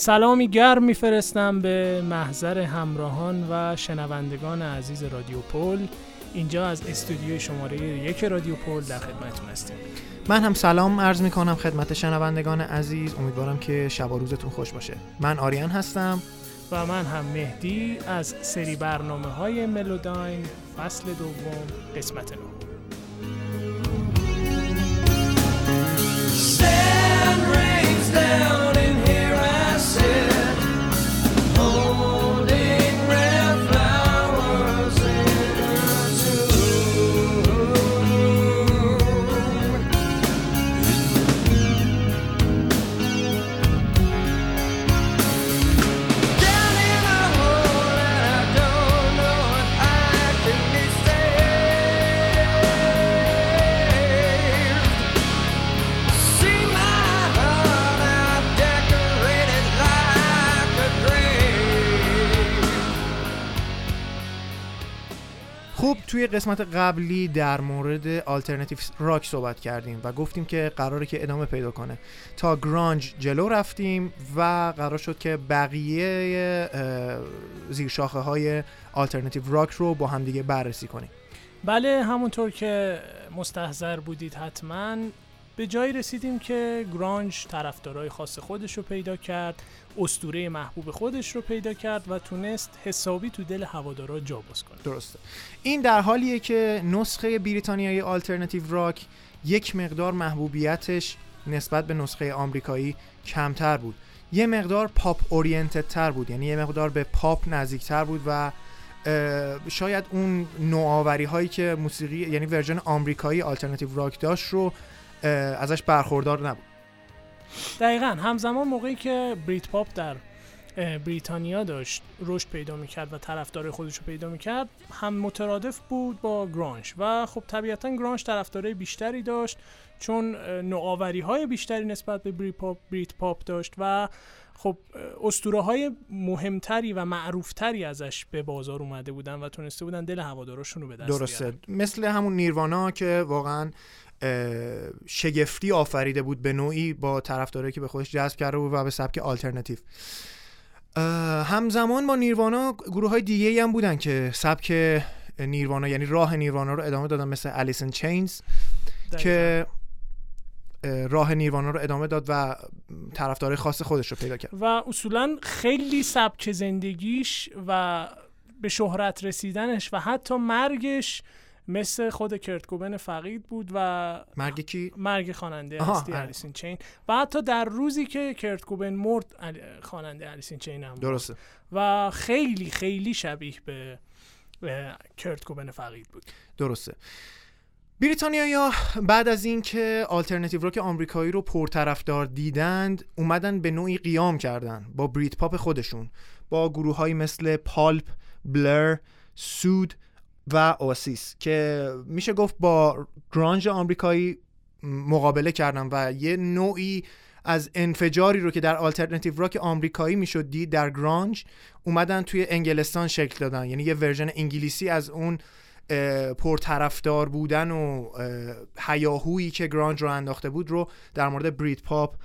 سلامی گرم میفرستم به محضر همراهان و شنوندگان عزیز رادیو پل. اینجا از استودیوی شماره یک رادیو پل در خدمتتون هستیم. من هم سلام عرض می کنم خدمت شنوندگان عزیز. امیدوارم که شب و روزتون خوش باشه. من آریان هستم. و من هم مهدی از سری برنامه های ملوداین. فصل دوم قسمت نو. توی قسمت قبلی در مورد آلترنتیو راک صحبت کردیم و گفتیم که قراره که ادامه پیدا کنه. تا گرانج جلو رفتیم و قرار شد که بقیه زیرشاخه های آلترنتیو راک رو با همدیگه بررسی کنیم. بله همونطور که مستحضر بودید حتما به جایی رسیدیم که گرانج طرفدارای خاص خودش رو پیدا کرد استوره محبوب خودش رو پیدا کرد و تونست حسابی تو دل هوادارا جا باز کنه. درسته. این در حالیه که نسخه بریتانیایی آلترناتیو راک یک مقدار محبوبیتش نسبت به نسخه آمریکایی کمتر بود. یه مقدار pop oriented تر بود یعنی یه مقدار به پاپ نزدیکتر بود و شاید اون نوآوری هایی که موسیقی یعنی ورژن آمریکایی آلترناتیو راک داشت رو ازش برخوردار نبود. دقیقا همزمان موقعی که بریت پاپ در بریتانیا داشت رشد پیدا می‌کرد و طرفدار خودش رو پیدا می‌کرد هم مترادف بود با گرانج و خب طبیعتا گرانج طرفدارای بیشتری داشت چون نوآوری های بیشتری نسبت به بریت پاپ, بریت پاپ داشت و خب اسطوره های مهمتری و معروفتری ازش به بازار اومده بودن و تونسته بودن دل هوادارشون رو به دست درسته. مثل همون نیروانا که واقعا شگفتی آفریده بود به نوعی با طرفدارایی که به خودش جذب کرده بود و به سبک آلترناتیو. همزمان با نیروانا گروه های دیگه هم بودن که سبک نیروانا یعنی راه نیروانا رو ادامه دادن مثل الیسن چینز که راه نیروانا رو ادامه داد و طرفدار خاص خودش رو پیدا کرد. و اصولا خیلی سبک زندگیش و به شهرت رسیدنش و حتی مرگش مثل خود کرت کوبن فقید بود و مرگ کی؟ مرگ خواننده الیسین چین. و حتی در روزی که کرت کوبن مرد خواننده الیسین چین هم درسته. و خیلی خیلی شبیه به, کرت کوبن فقید بود. درسته. بریتانیا بعد از اینکه آلترناتیو راک آمریکایی رو پرطرفدار دیدند اومدن به نوعی قیام کردن با بریت پاپ خودشون. با گروه مثل پالپ، بلر، سود و اواسیس که میشه گفت با گرانج آمریکایی مقابله کردن و یه نوعی از انفجاری رو که در آلترناتیو راک آمریکایی می‌شد دید در گرانج اومدن توی انگلستان شکل دادن. یعنی یه ورژن انگلیسی از اون پرطرفدار بودن و هیاهویی که گرانج رو انداخته بود رو در مورد بریت پاپ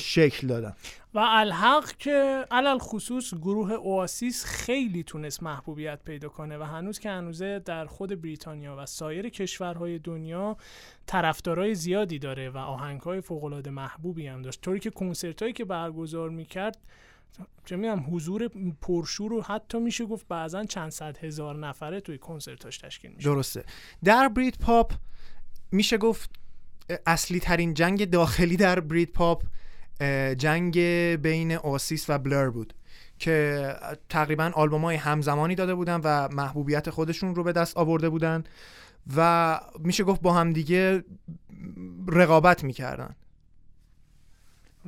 شکل دادن. و الحق که علی الخصوص گروه Oasis خیلی تونست محبوبیت پیدا کنه و هنوز که هنوزه در خود بریتانیا و سایر کشورهای دنیا طرفدارای زیادی داره و آهنگهای فوقالعاده محبوبی هم داشت. طوری که کنسرت هایی که برگزار می‌کرد چه می‌دونم حضور پرشور رو حتی میشه گفت بعضا چند صد هزار نفره توی کنسرتاش تشکیل میشه. درسته. در بریت پاپ میشه گفت اصلی ترین جنگ داخلی در بریت پاپ جنگ بین Oasis و Blur بود که تقریبا آلبوم های همزمانی داده بودن و محبوبیت خودشون رو به دست آورده بودن و میشه گفت با همدیگه رقابت می‌کردن.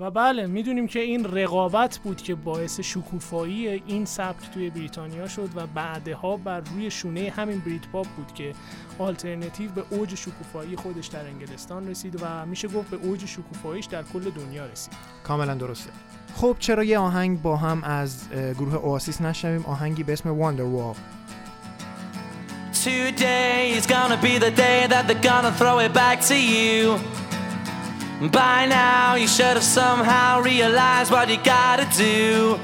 و بله می‌دونیم که این رقابت بود که باعث شکوفایی این سبک توی بریتانیا شد و بعدها بر روی شونه همین بریت پاپ بود که آلترنتیو به اوج شکوفایی خودش در انگلستان رسید و میشه گفت به اوج شکوفاییش در کل دنیا رسید. کاملا درسته. خب چرا یه آهنگ با هم از گروه اواسیس نشنویم؟ آهنگی به اسم واندر وال Today is gonna be the day that they're gonna throw it back to you. By now, you should have somehow realized what you gotta do.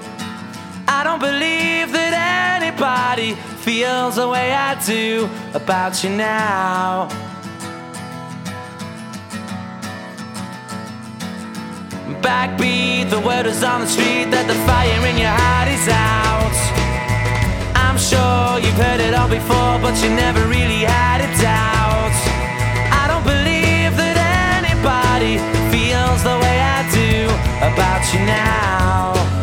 I don't believe that anybody feels the way I do about you now. Backbeat, the word is on the street that the fire in your heart is out. I'm sure you've heard it all before, but you never really had a doubt. I don't believe anybody feels the way I do about you now.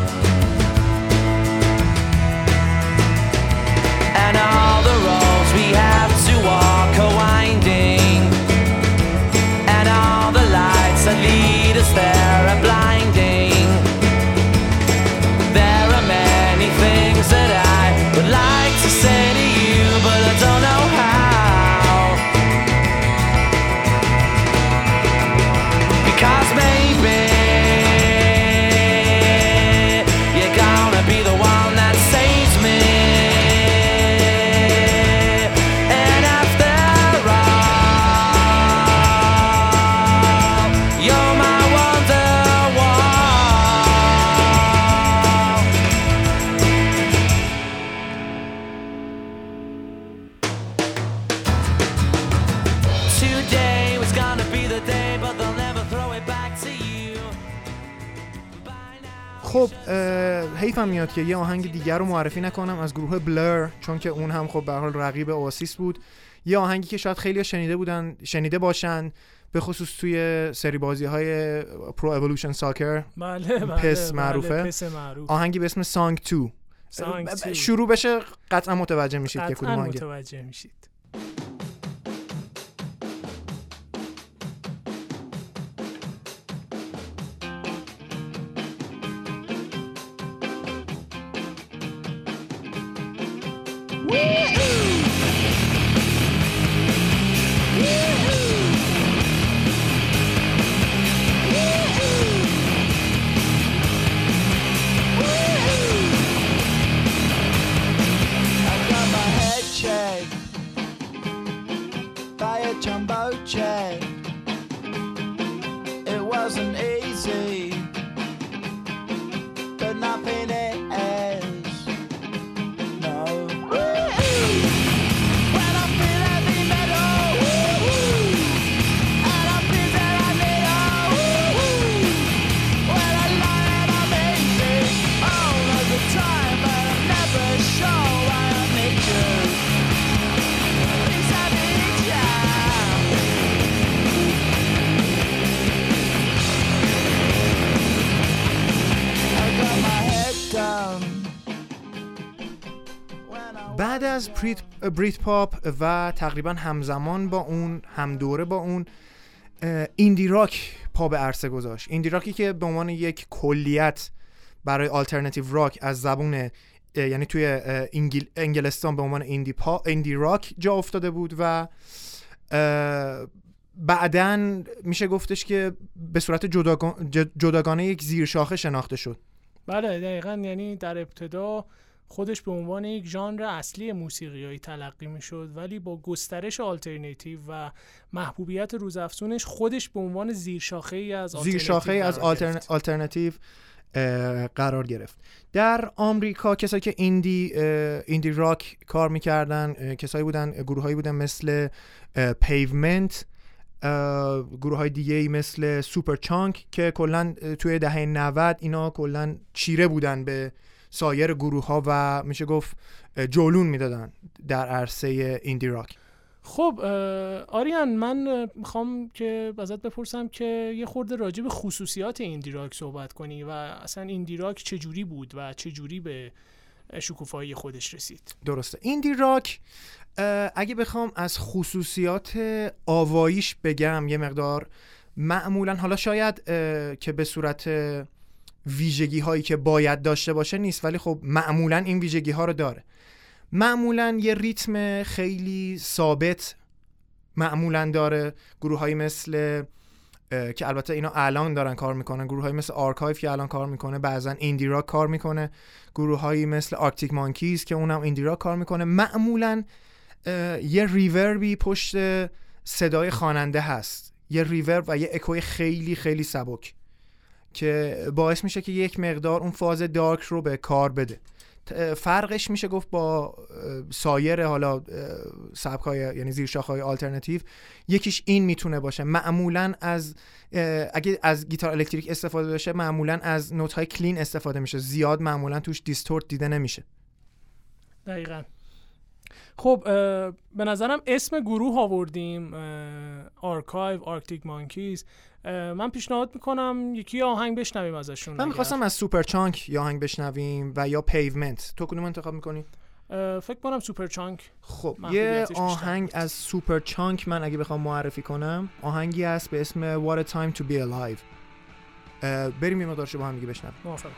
حیفم میاد که یه آهنگ دیگر رو معرفی نکنم از گروه بلر چون که اون هم خب به حال رقیب اواسیس بود. یه آهنگی که شاید خیلی شنیده بودن شنیده باشن به خصوص توی سری بازی های پرو اولوشن ساکر بله بله پس بله، معروفه. پس معروف. آهنگی به اسم سانگ 2 سانگ تو. شروع بشه قطعا متوجه میشید که کدوم قطعا آهنگه. متوجه میشید. Woo! بعد از بریت, پاپ و تقریبا همزمان با اون هم دوره با اون ایندی راک پا به عرصه گذاشت ایندی راکی که به عنوان یک کلیت برای آلترناتیو راک از زبون یعنی توی. انگلستان به عنوان ایندی, پا... ایندی راک جا افتاده بود و بعدا میشه گفتش که به صورت جداگان... ج- جداگانه یک زیرشاخه شناخته شد بله دقیقا یعنی در ابتدا خودش به عنوان یک ژانر اصلی موسیقیایی تلقی می‌شد ولی با گسترش آلترناتیو و محبوبیت روزافزونش خودش به عنوان زیرشاخه ای از زیرشاخه از آلترناتیو قرار. گرفت. در آمریکا کسایی که ایندی ایندی راک کار می‌کردن کسایی بودن گروه هایی بودن مثل Pavement گروه های دیگه ای مثل Superchunk که کلا توی دهه 90 اینا کلا چیره بودن به سایر گروه ها و میشه گفت جولون می‌دادن در عرصه ایندی راک. خب آریان من می‌خوام که ازت بپرسم که یه خورده راجع به خصوصیات ایندی راک صحبت کنی و اصلا ایندی راک چجوری بود و چجوری به شکوفایی خودش رسید؟ درسته. ایندی راک اگه بخوام از خصوصیات آواییش بگم یه مقدار معمولا حالا شاید که به صورت ویژگی هایی که باید داشته باشه نیست ولی خب معمولا این ویژگی ها رو داره. معمولا یه ریتم خیلی ثابت معمولا داره. گروه هایی مثل که البته اینا الان دارن کار می‌کنن. گروه های مثل Archive که الان کار می‌کنه بعضا ایندی راک کار می‌کنه. گروه هایی مثل Arctic Monkeys که اونم ایندی راک کار می‌کنه. معمولا یه reverb ی پشت صدای خواننده هست. یه reverb و یه اکوی خیلی خیلی سبک. که باعث میشه که یک مقدار اون فاز dark رو به کار بده. فرقش میشه گفت با سایر حالا سبک های یعنی زیر های آلترناتیو یکیش این می‌تونه باشه. معمولا از اگه از گیتار الکتریک استفاده بشه معمولا از نوت های clean استفاده میشه. زیاد معمولا توش distort دیده نمیشه. دقیقا. خب به نظرم اسم گروه آوردیم Archive Arctic Monkeys من پیشنهاد می‌کنم یکی آهنگ بشنویم ازشون من. می‌خواستم از Superchunk یه آهنگ بشنویم و یا Pavement تو کدوم انتخاب می‌کنی؟ فکر کنم Superchunk خب یه آهنگ. از Superchunk من اگه بخوام معرفی کنم آهنگی هست به اسم What a Time to Be Alive. بریم یه مقدارشو با هم دیگه بشنویم. موافقم.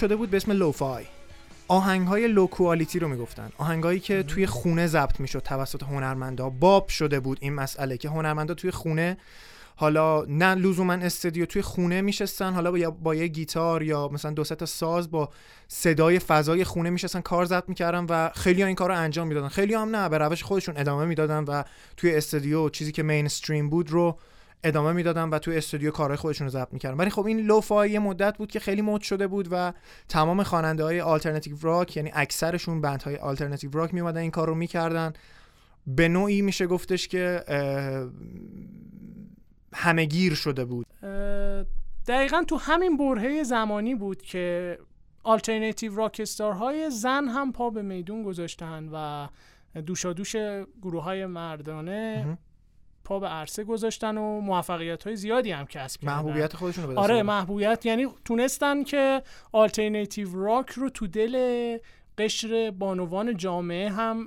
شده بود به اسم لوفای. آهنگ های لو کوالیتی رو می‌گفتن. آهنگایی که توی خونه ضبط می‌شد توسط هنرمندا. باب شده بود این مسئله که هنرمندا توی خونه حالا نه لزوما استودیو توی خونه میشستن حالا با, یا با یه گیتار یا مثلا دو تا ساز با صدای فضای خونه میشستن کار ضبط می‌کردن و خیلی این کار رو انجام می‌دادن. خیلی هم نه به روش خودشون ادامه می‌دادن و توی استودیو چیزی که مین استریم بود رو ادامه می‌دادن و توی استودیو کارهای خودشون رو ضبط می‌کردن. ولی خب این لوفای یه مدت بود که خیلی مد شده بود و تمام خواننده های آلترناتیو راک یعنی اکثرشون بندهای آلترناتیو راک میومدن این کار رو می‌کردن. به نوعی میشه گفتش که اه، همهگیر شده بود. دقیقا تو همین برهه زمانی بود که آلترناتیو راکستار های زن هم پا به میدون گذاشتن و دوشا دوش گروه های مردانه. پا به عرصه گذاشتن و موفقیت های زیادی هم کسب کردن محبوبیت خودشون رو آره. محبوبیت یعنی تونستن که آلترناتیو راک رو تو دل قشر بانوان جامعه هم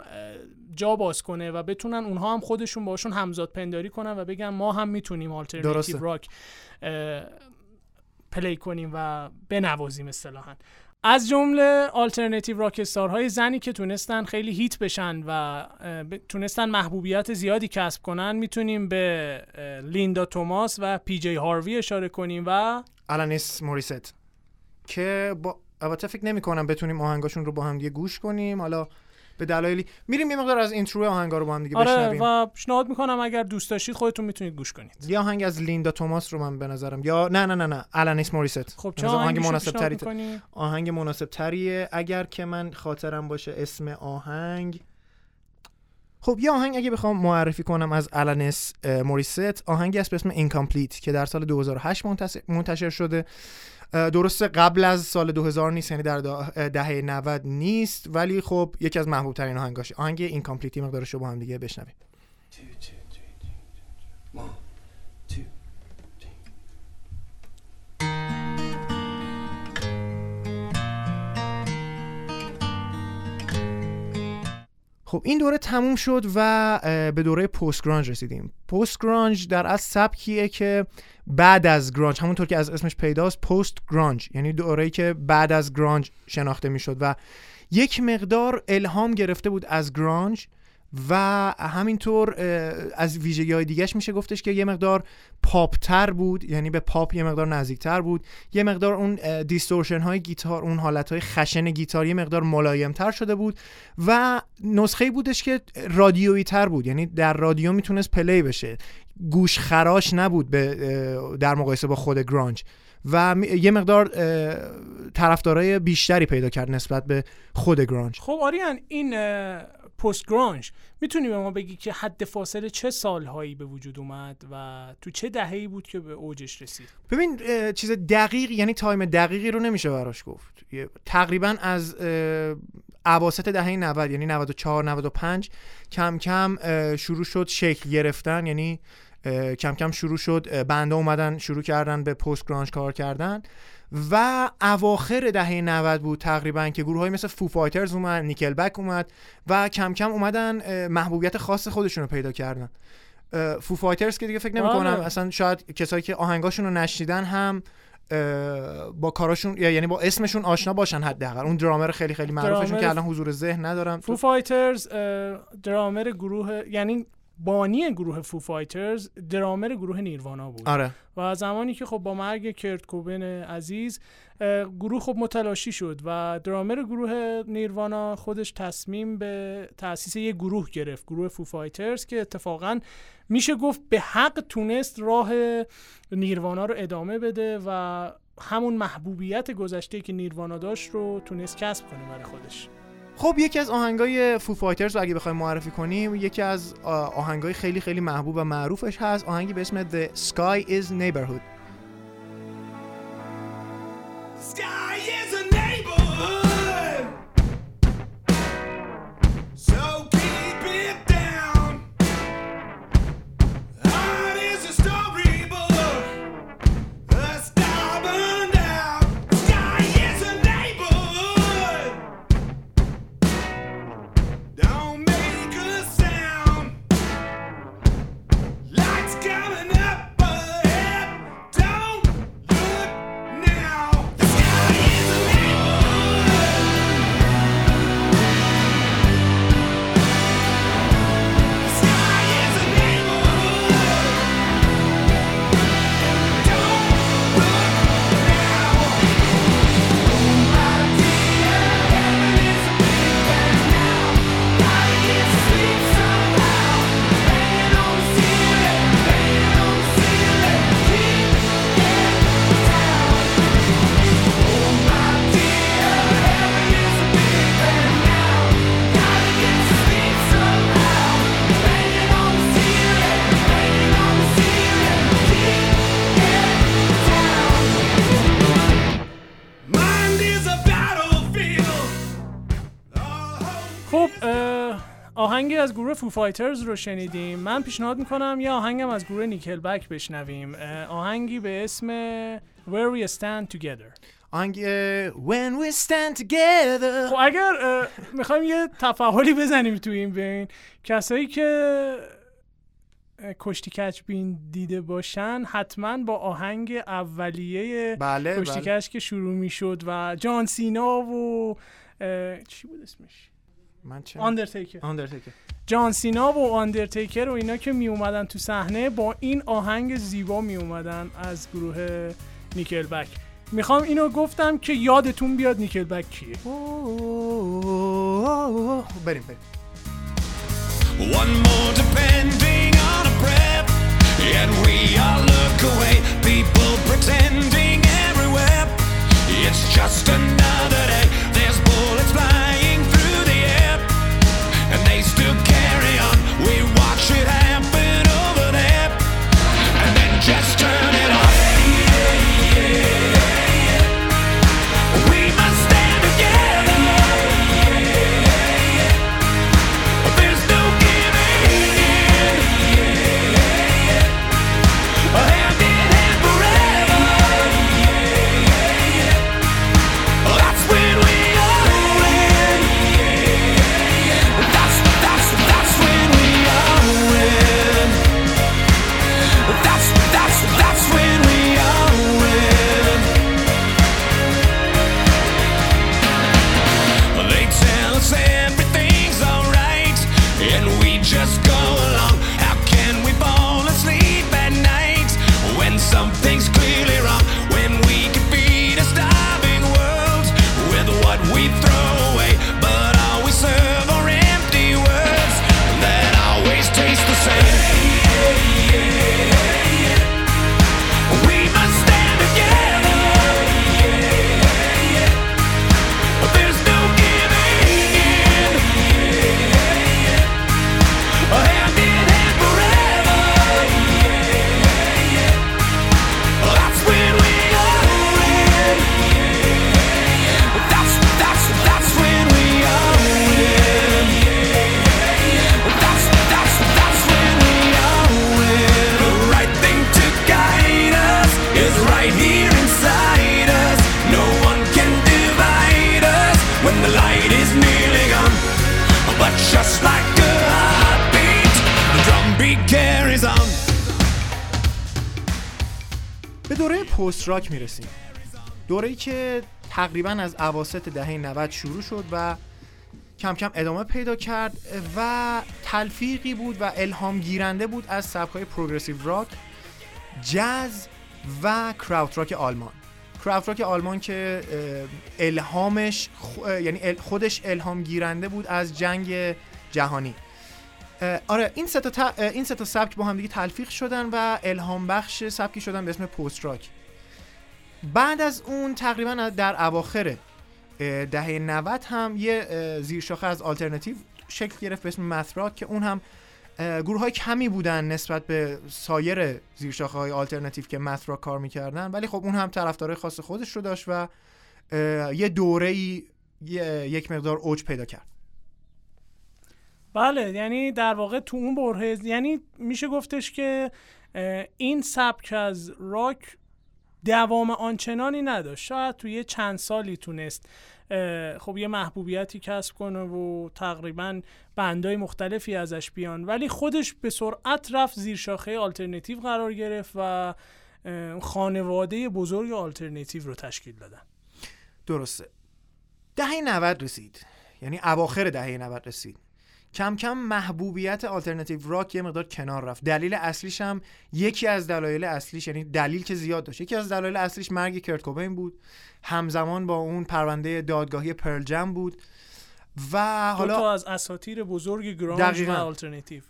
جا باز کنه و بتونن اونها هم خودشون باشون همزاد پنداری کنن و بگن ما هم می‌تونیم. آلترناتیو راک play کنیم و بنوازیم اصطلاحا از جمله آلترناتیو rockstar های زنی که تونستن خیلی hit بشن و تونستن محبوبیت زیادی کسب کنن می‌تونیم به لیندا توماس و پی جی هاروی اشاره کنیم و الانیس موریست که با البته فکر نمی کنم بتونیم آهنگاشون رو با هم دیگه گوش کنیم. حالا به دلایلی. میریم یه مقدار از intro آهنگا رو با هم دیگه آره بشنویم. و پیشنهاد می‌کنم اگر دوست داشتید خودتون می‌تونید گوش کنید. یه آهنگ از لیندا توماس رو من به نظرم. یا نه نه نه نه. الانیس موریست. خب چه آهنگ مناسب تری؟ آهنگ مناسب تریه اگر که من خاطرم باشه اسم آهنگ. خب یه آهنگ اگه بخوام معرفی کنم از الانس موریست آهنگی است به اسم Incomplete که در سال 2008 منتس- منتشر شده. درسته قبل از سال 2000 نیست یعنی در دهه 90 نیست ولی خب یکی از محبوب ترین آهنگاشه آهنگ Incomplete یه مقدارش رو با هم دیگه بشنویم خب این دوره تموم شد و به دوره پست گرانج رسیدیم. پست گرانج در از سبکیه که بعد از گرانج همونطور که از اسمش پیداست پست گرانج یعنی دوره‌ای که بعد از گرانج شناخته می‌شد و یک مقدار الهام گرفته بود از گرانج. و همینطور از ویژگی های دیگهش میشه گفتش که یه مقدار پاپتر بود یعنی به پاپ یه مقدار نزدیکتر بود. یه مقدار اون distortion های گیتار اون حالت های خشن گیتار یه مقدار ملایمتر شده بود و نسخه بودش که رادیویی تر بود. یعنی در رادیو می‌تونست play بشه. گوش خراش نبود به در مقایسه با خود گرانج. و یه مقدار طرفدارای بیشتری پیدا کرد نسبت به خود گرانج. خب آریان این پست گرانج می‌تونی به ما بگی که حد فاصله چه سالهایی به وجود اومد و تو چه دهه‌ای بود که به اوجش رسید؟ ببین چیز دقیق یعنی time دقیقی رو نمیشه براش گفت. تقریبا از اواسط دهه 90 یعنی 94 95 کم کم شروع شد شکل گرفتن یعنی کم کم شروع شد band ها اومدن شروع کردن به پست گرانج کار کردن. و اواخر دهه 90 بود تقریبا که گروه های مثل Foo Fighters اومد Nickelback اومد و کم کم اومدن محبوبیت خاص خودشون رو پیدا کردن. Foo Fighters که دیگه فکر نمی کنم بله. اصلا شاید کسایی که آهنگاشون رو نشنیدن هم با کاراشون یعنی با اسمشون آشنا باشن حداقل. اون درامر خیلی خیلی معروفشون درامر که الان حضور ذهن ندارم. Foo Fighters drummer گروه یعنی بانی گروه Foo Fighters drummer گروه Nirvana بود. آره. و زمانی که خب با مرگ کرت کوبن عزیز گروه خب متلاشی شد و درامر گروه Nirvana خودش تصمیم به تأسیس یک گروه گرفت گروه Foo Fighters که اتفاقا میشه گفت به حق تونست راه نیروانا رو ادامه بده و همون محبوبیت گذشته که نیروانا داشت رو تونست کسب کنه برای خودش. خب یکی از آهنگای فو فایترز رو اگه بخوایم معرفی کنیم یکی از آه، آهنگای خیلی خیلی محبوب و معروفش هست آهنگی به اسم The Sky is Neighborhood. Sky گروه فو فایترز رو شنیدیم. من پیشنهاد می‌کنم یه آهنگم از گروه نیکل بک بشنویم آهنگی به اسم Where We Stand Together. آهنگ When we stand together. خب اگر می‌خوایم یه تفاعلی بزنیم تو این بین کسایی که کشتی کچ بین دیده باشن حتما با آهنگ اولیه بله کشتی بله. کچ که شروع می‌شد و جان سینا و چی بود اسمش؟ من چه آندرتیکر آندرتیکر جان سینا و آندرتیکر و اینا که می اومدن تو صحنه با این آهنگ زیبا می اومدن از گروه نیکل بک می‌خوام اینو گفتم که یادتون بیاد نیکل بک کیه بریم بریم One more depending on a prep, and we all look away. People pretending everywhere. It's just another day. به دوره پست راک می‌رسیم. دوره‌ای که تقریبا از اواسط دهه 90 شروع شد و کم کم ادامه پیدا کرد و تلفیقی بود و الهام گیرنده بود از سبکای پروگرسیو راک جاز و کراوت راک آلمان. کراوت راک آلمان که الهامش یعنی خودش الهام گیرنده بود از جنگ جهانی. آره این سه تا این سه تا سبک با هم دیگه تلفیق شدن و الهام بخش سبکی شدن به اسم پست راک بعد از اون تقریبا در اواخر دهه 90 هم یه زیرشاخه از آلترناتیو شکل گرفت به اسم مثراک که اون هم گروه های کمی بودن نسبت به سایر زیرشاخه های آلترناتیو که مثراک کار می‌کردن. ولی خب اون هم طرفدارای خاص خودش رو داشت و یه دوره ای یک مقدار اوج پیدا کرد. بله یعنی در واقع تو اون بره یعنی میشه گفتش که این سبک از راک دوام آنچنانی نداشت. شاید تو چند سالی تونست خب یه محبوبیتی کسب کنه و تقریبا بندای مختلفی ازش بیان. ولی خودش به سرعت رفت زیر شاخه آلترنتیو قرار گرفت و خانواده بزرگ آلترنتیو رو تشکیل دادن. درسته. دهه 90 رسید. یعنی اواخر دهه 90 رسید. کم کم محبوبیت آلترناتیو راک یه مقدار کنار رفت. دلیل اصلیش هم یکی از دلایل اصلیش یعنی دلیل که زیاد داشت. یکی از دلایل اصلیش مرگ کرت کوبن بود. همزمان با اون پرونده دادگاهی Pearl Jam بود. و حالا حالا از اساطیر بزرگ گرانج و دقیقاً. آلترناتیو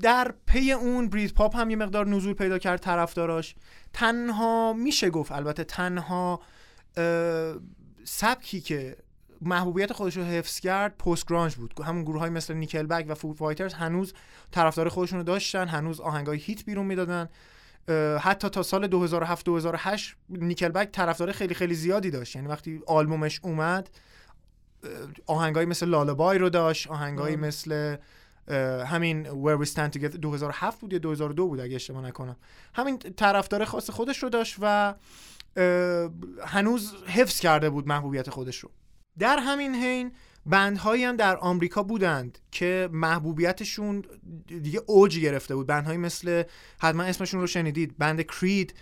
در پی اون بریت پاپ هم یه مقدار نزول پیدا کرد طرفداراش. تنها میشه گفت البته تنها سبکی که محبوبیت خودش رو حفظ کرد پست گرانج بود. همون گروه های مثل نیکل بک و فو فایترز هنوز طرفدار خودشون رو داشتن هنوز آهنگای هیت بیرون می‌دادن. حتی تا سال 2007 2008 نیکل بک طرفدار خیلی خیلی زیادی داشت. یعنی وقتی آلبومش اومد آهنگایی مثل لالابای رو داشت آهنگایی آه. مثل همین Where We Stand Together 2007 بود یا 2002 بود اگه اشتباه نکنم. همین طرفدار خاص خودش رو داشت و هنوز حفظ کرده بود محبوبیت خودش رو. در همین حین band هایی هم در آمریکا بودند که محبوبیتشون دیگه اوج گرفته بود. band هایی مثل حتما اسمشون رو شنیدید. بند کرید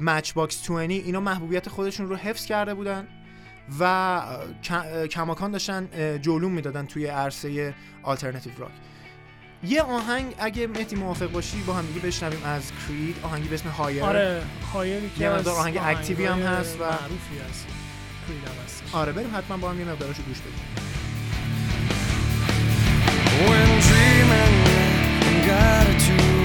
مچ باکس 20 اینا محبوبیت خودشون رو حفظ کرده بودن و کماکان داشتن جولان می‌دادن توی عرصه آلترناتیو راک یه آهنگ اگه مهدی موافق باشی با هم دیگه بشنویم از Creed. آهنگی به اسم Higher آره هایری که یه مقدار آهنگ اکتیوی هم هست و- معروفی از کرید هم هستش. آره بریم حتما با هم یه مقدارشو گوش بدیم When dreaming got to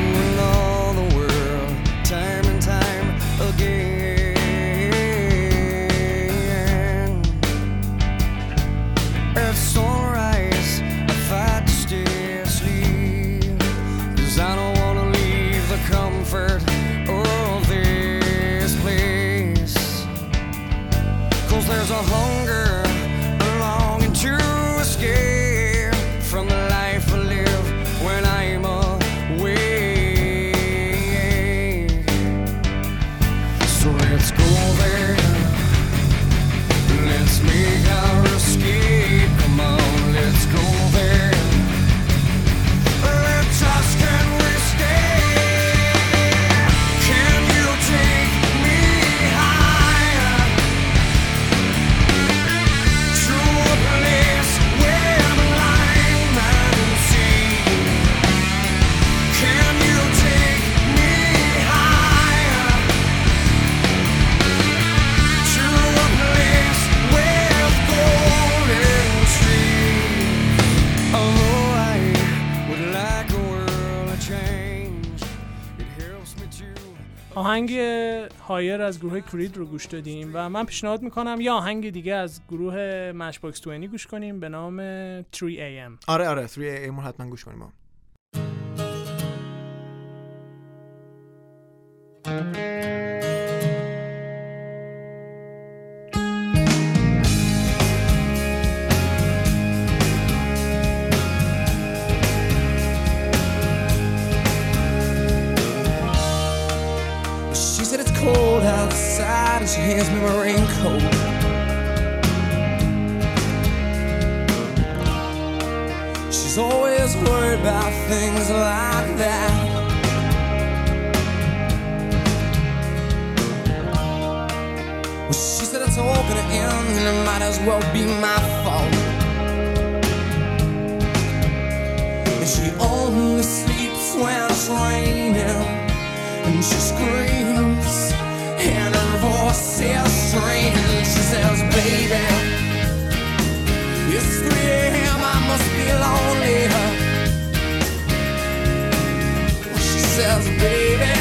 a home. Higher از گروه Creed رو گوش دادیم و من پیشنهاد می‌کنم یه آهنگ دیگه از گروه Matchbox 20 گوش کنیم به نام 3am آره آره 3 AM رو حتما گوش کنیم با هم. And she hands me my raincoat. She's always worried about things like that. Well, she said it's all gonna end, and it might as well be my fault. And she only sleeps when it's raining, and she screams, She says, "Baby, it's 3 a.m. I must be lonely." She says, "Baby."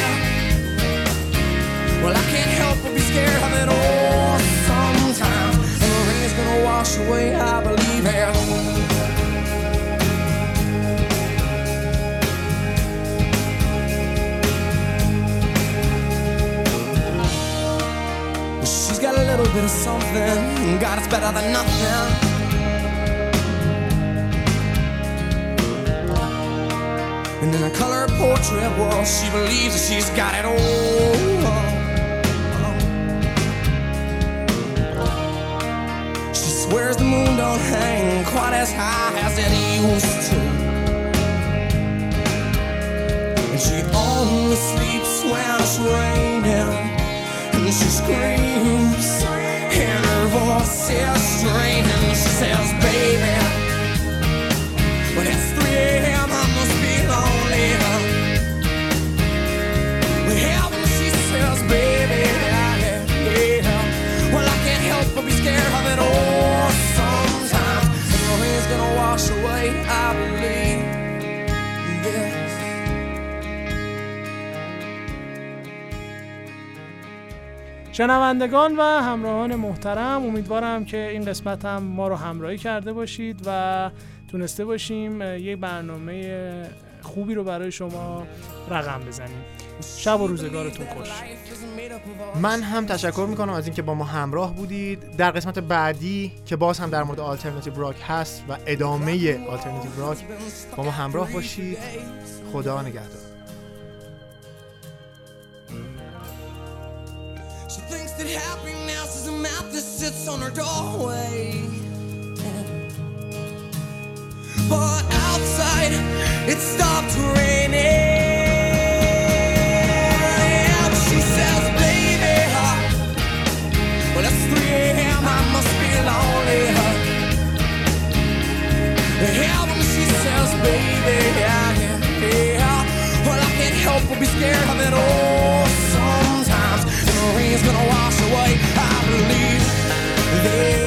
Well, I can't help but be scared of it all sometimes. And the rain's gonna wash away, I little bit of something. God, it's better than nothing. And in a color portrait, well, she believes that she's got it all. She swears the moon don't hang quite as high as it used to. And she only sleeps when it's raining. And she screams, her voice is. And she says, baby, شنوندگان و همراهان محترم امیدوارم که این قسمت هم ما رو همراهی کرده باشید و تونسته باشیم یک برنامه خوبی رو برای شما رقم بزنیم. شب و روزگارتون خوش. من هم تشکر می‌کنم از اینکه با ما همراه بودید. در قسمت بعدی که باز هم در مورد آلترناتیو راک هست و ادامه آلترناتیو راک با ما همراه باشید. خدا نگهدار. She thinks that happiness is a map that sits on her doorway. But outside, it stopped raining. I believe.